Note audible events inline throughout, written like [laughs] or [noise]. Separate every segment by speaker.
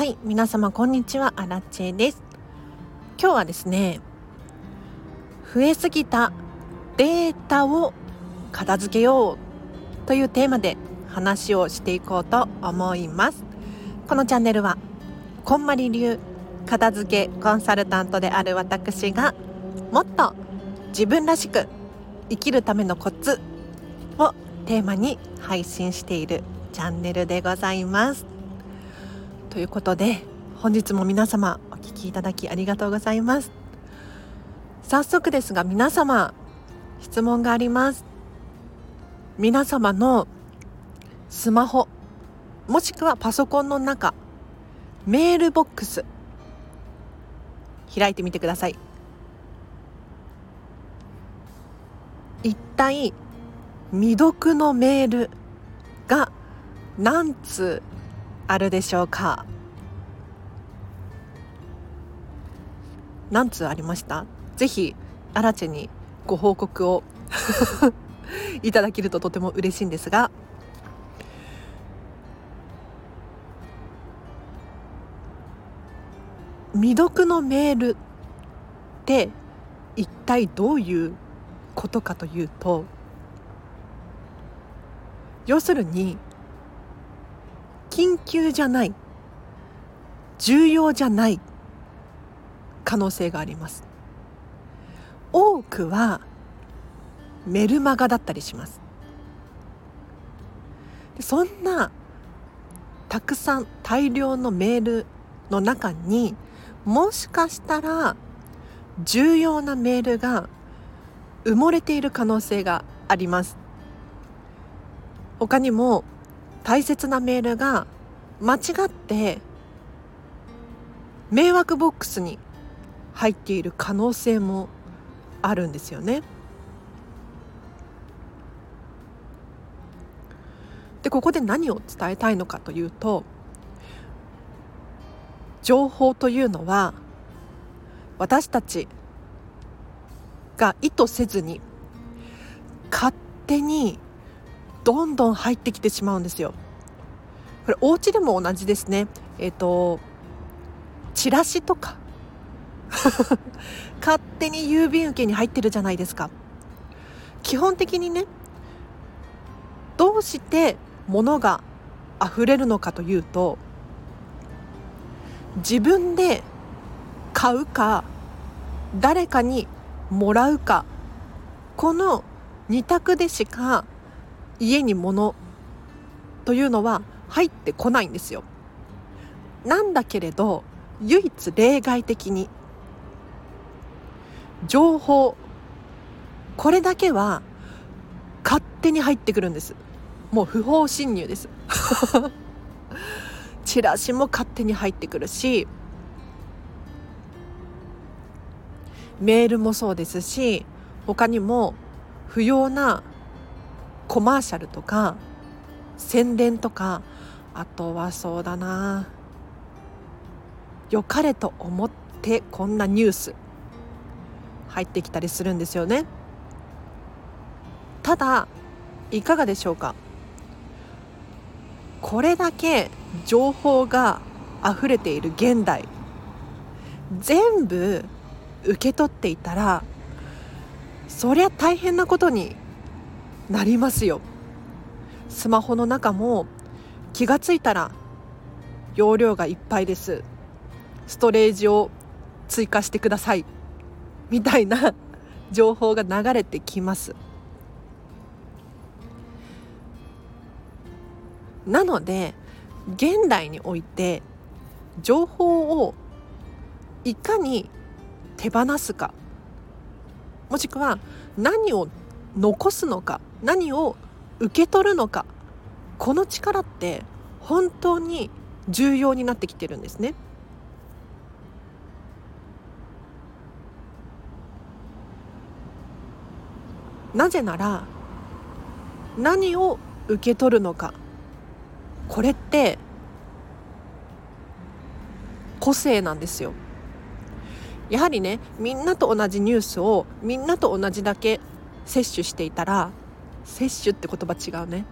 Speaker 1: はい皆様こんにちは。アラチェです。今日はですね増えすぎたデータを片付けようというテーマで話をしていこうと思います。このチャンネルはこんまり流片付けコンサルタントである私がもっと自分らしく生きるためのコツをテーマに配信しているチャンネルでございます。ということで本日も皆様お聴きいただきありがとうございます。早速ですが皆様質問があります。皆様のスマホもしくはパソコンの中メールボックス開いてみてください。一体未読のメールが何通あるでしょうか？何通ありました？ぜひアラチェにご報告を [laughs] いただけるととても嬉しいんですが。未読のメールって一体どういうことかというと要するに緊急じゃない。重要じゃない。可能性があります。多くはメルマガだったりします。そんなたくさん大量のメールの中にもしかしたら重要なメールが埋もれている可能性があります。他にも大切なメールが間違って迷惑ボックスに入っている可能性もあるんですよね。でここで何を伝えたいのかというと情報というのは私たちが意図せずに勝手にどんどん入ってきてしまうんですよ。これお家でも同じですね。えっ、ー、とチラシとか [laughs] 勝手に郵便受けに入ってるじゃないですか。基本的にねどうして物が溢れるのかというと自分で買うか誰かにもらうかこの2択でしか家に物というのは入ってこないんですよ。なんだけれど唯一例外的に情報これだけは勝手に入ってくるんですもう不法侵入です [laughs] チラシも勝手に入ってくるしメールもそうですし他にも不要なコマーシャルとか宣伝とかあとはそうだな。良かれと思ってこんなニュース入ってきたりするんですよね。ただいかがでしょうか。これだけ情報が溢れている現代全部受け取っていたらそりゃ大変なことになりますよ。スマホの中も気がついたら容量がいっぱいです。ストレージを追加してください。みたいな [laughs] 情報が流れてきます。なので現代において情報をいかに手放すかもしくは何を残すのか何を受け取るのかこの力って本当に重要になってきてるんですね。なぜなら何を受け取るのかこれって個性なんですよ。やはりねみんなと同じニュースをみんなと同じだけ摂取していたら摂取って言葉違うね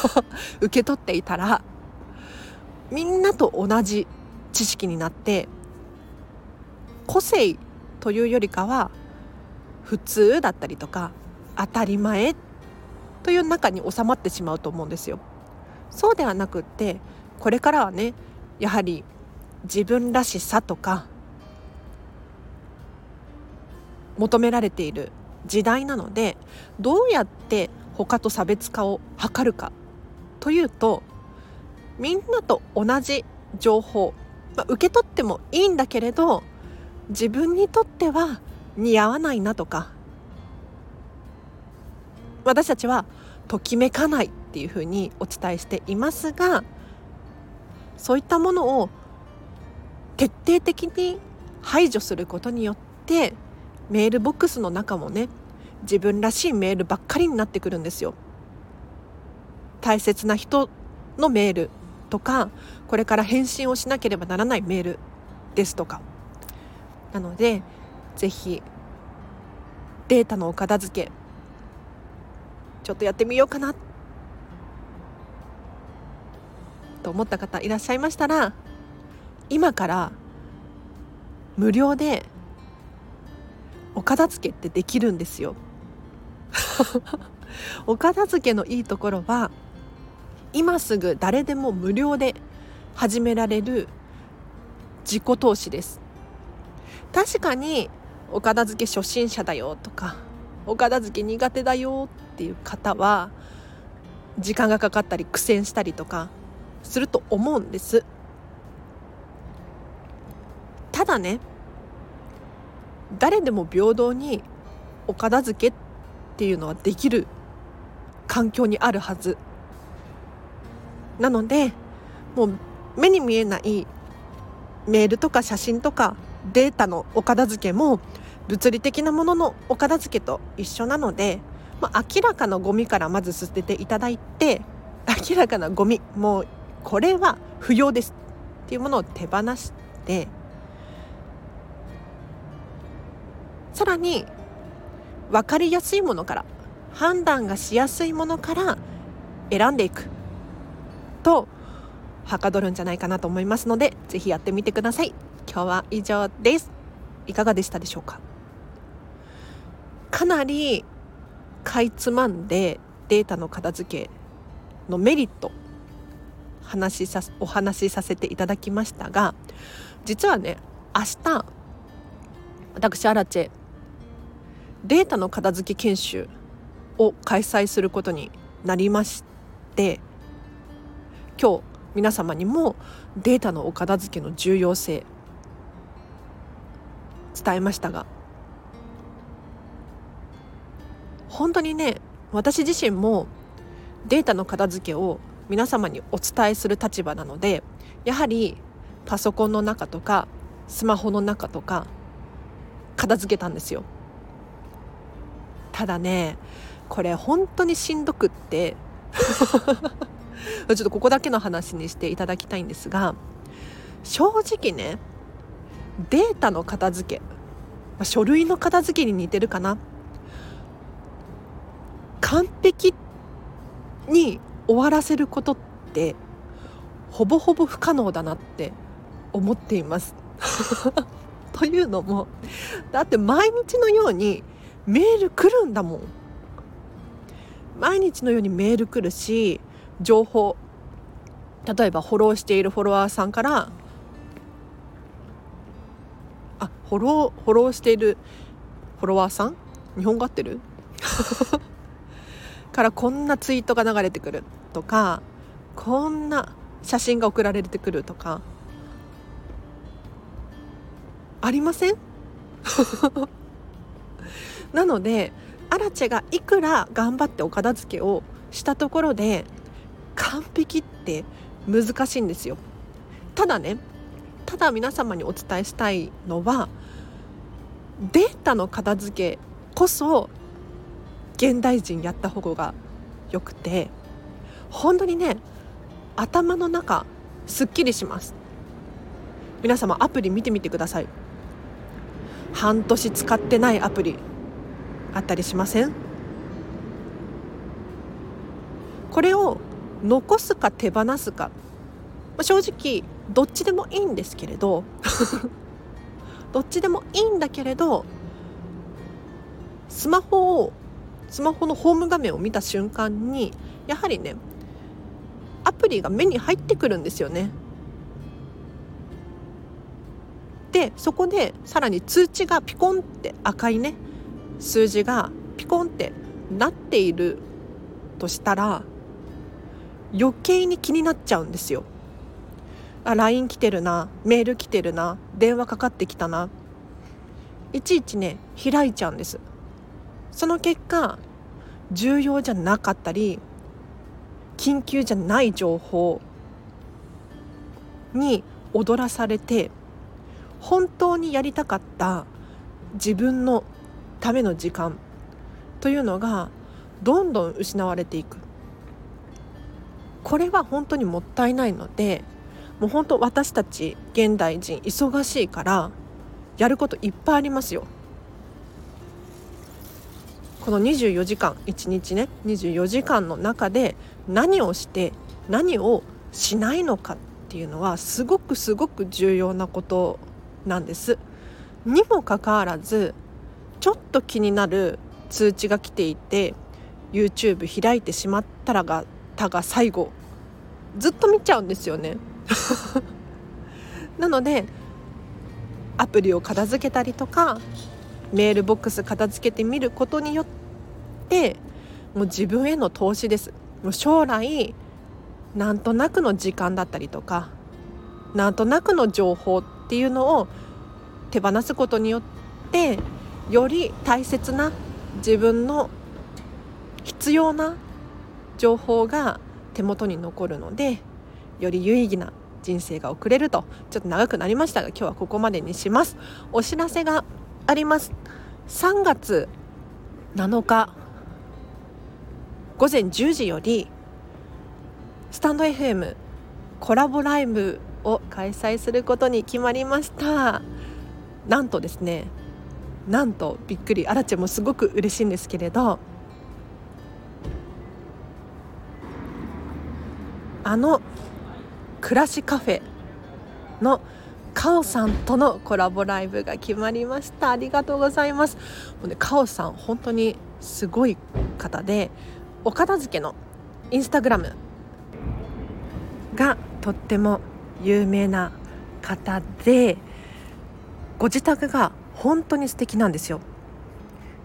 Speaker 1: [laughs] 受け取っていたらみんなと同じ知識になって個性というよりかは普通だったりとか当たり前という中に収まってしまうと思うんですよ。そうではなくってこれからはねやはり自分らしさとか求められている時代なのでどうやって他と差別化を図るかというとみんなと同じ情報、まあ、受け取ってもいいんだけれど自分にとっては似合わないなとか私たちはときめかないっていうふうにお伝えしていますがそういったものを徹底的に排除することによってメールボックスの中もね自分らしいメールばっかりになってくるんですよ。大切な人のメールとかこれから返信をしなければならないメールですとか。なのでぜひデータのお片付けちょっとやってみようかな。と思った方いらっしゃいましたら今から無料でお片付けってできるんですよ。[laughs] お片付けのいいところは今すぐ誰でも無料で始められる自己投資です。確かにお片付け初心者だよとかお片付け苦手だよっていう方は時間がかかったり苦戦したりとかすると思うんです。ただね誰でも平等にお片付けっっていうのはできる環境にあるはず。なのでもう目に見えないメールとか写真とかデータのお片付けも物理的なもののお片付けと一緒なので、まあ、明らかなゴミからまず捨てていただいて明らかなゴミもうこれは不要ですっていうものを手放してさらに分かりやすいものから判断がしやすいものから選んでいくとはかどるんじゃないかなと思いますのでぜひやってみてください。今日は以上です。いかがでしたでしょうか？かなりかいつまんでデータの片付けのメリット話しさお話しさせていただきましたが実はね明日私アラチェデータの片付け研修を開催することになりまして今日皆様にもデータのお片付けの重要性伝えましたが本当にね私自身もデータの片付けを皆様にお伝えする立場なのでやはりパソコンの中とかスマホの中とか片付けたんですよ。ただねこれ本当にしんどくって [laughs] ちょっとここだけの話にしていただきたいんですが正直ねデータの片付け、書類の片付けに似てるかな完璧に終わらせることってほぼほぼ不可能だなって思っています。[laughs] というのもだって毎日のようにメール来るんだもん。毎日のようにメール来るし情報例えばフォローしているフォロワーさんからあフォローフォローしているフォロワーさん？日本語合ってる？[laughs] からこんなツイートが流れてくるとかこんな写真が送られてくるとかありません？[laughs] なのでアラチェがいくら頑張ってお片付けをしたところで完璧って難しいんですよ。ただねただ皆様にお伝えしたいのはデータの片付けこそ現代人やった方がよくて本当にね頭の中すっきりします。皆様アプリ見てみてください。半年使ってないアプリ。あったりしません？これを残すか手放すか。あ、正直どっちでもいいんですけれど。[laughs] どっちでもいいんだけれどスマホをスマホのホーム画面を見た瞬間にやはりねアプリが目に入ってくるんですよね。でそこでさらに通知がピコンって赤いね数字がピコンってなっているとしたら余計に気になっちゃうんですよ。あ LINE 来てるなメール来てるな電話かかってきたないちいちね開いちゃうんですその結果重要じゃなかったり緊急じゃない情報に踊らされて本当にやりたかった自分のための時間というのがどんどん失われていくこれは本当にもったいないのでもう本当私たち現代人忙しいからやることいっぱいありますよ。この24時間1日ね24時間の中で何をして何をしないのかっていうのはすごくすごく重要なことなんです。にもかかわらずちょっと気になる通知が来ていて YouTube 開いてしまったらがたが最後ずっと見ちゃうんですよね。[laughs] なのでアプリを片付けたりとかメールボックス片付けてみることによってもう自分への投資ですもう将来なんとなくの時間だったりとかなんとなくの情報っていうのを手放すことによってより大切な自分の必要な情報が手元に残るのでより有意義な人生が送れると。ちょっと長くなりましたが今日はここまでにします。お知らせがあります。3月7日午前10時よりスタンド FM コラボライブを開催することに決まりました。なんとですねなんとびっくりアラチェもすごく嬉しいんですけれどあの暮らしカフェのカオさんとのコラボライブが決まりました。ありがとうございます。もうねカオさん本当にすごい方でお片付けのインスタグラムがとっても有名な方でご自宅が本当に素敵なんですよ。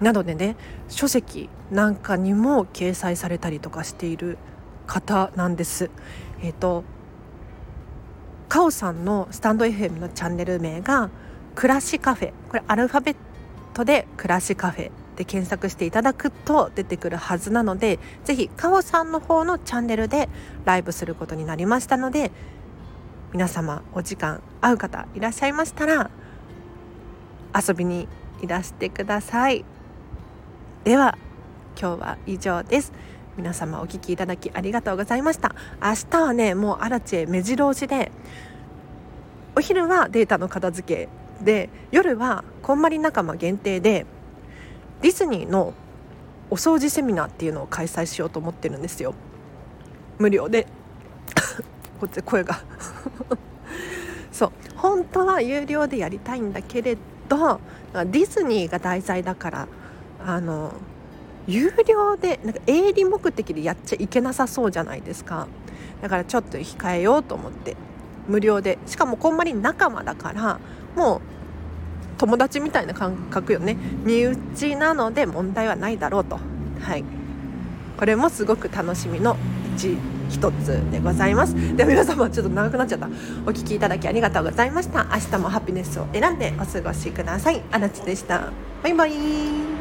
Speaker 1: なのでね書籍なんかにも掲載されたりとかしている方なんです。えっ、ー、とカオさんのスタンド FM のチャンネル名が暮らしカフェ。これアルファベットで暮らしカフェで検索していただくと出てくるはずなのでぜひカオさんの方のチャンネルでライブすることになりましたので皆様お時間合う方いらっしゃいましたら遊びにいらしてください。では今日は以上です。皆様お聴きいただきありがとうございました。明日はねもうアラチェ目白押しでお昼はデータの片付けで夜はこんまり仲間限定でディズニーのお掃除セミナーっていうのを開催しようと思ってるんですよ。無料で。[laughs] こっち声が。[laughs] そう。本当は有料でやりたいんだけれどディズニーが題材だからあの有料でなんか営利目的でやっちゃいけなさそうじゃないですか。だからちょっと控えようと思って無料で。しかもこんまり仲間だからもう友達みたいな感覚よね。身内なので問題はないだろうと。はい。これもすごく楽しみの一一つでございます。では皆様ちょっと長くなっちゃった。お聞きいただきありがとうございました。明日もハピネスを選んでお過ごしください。あらちでした。バイバイ。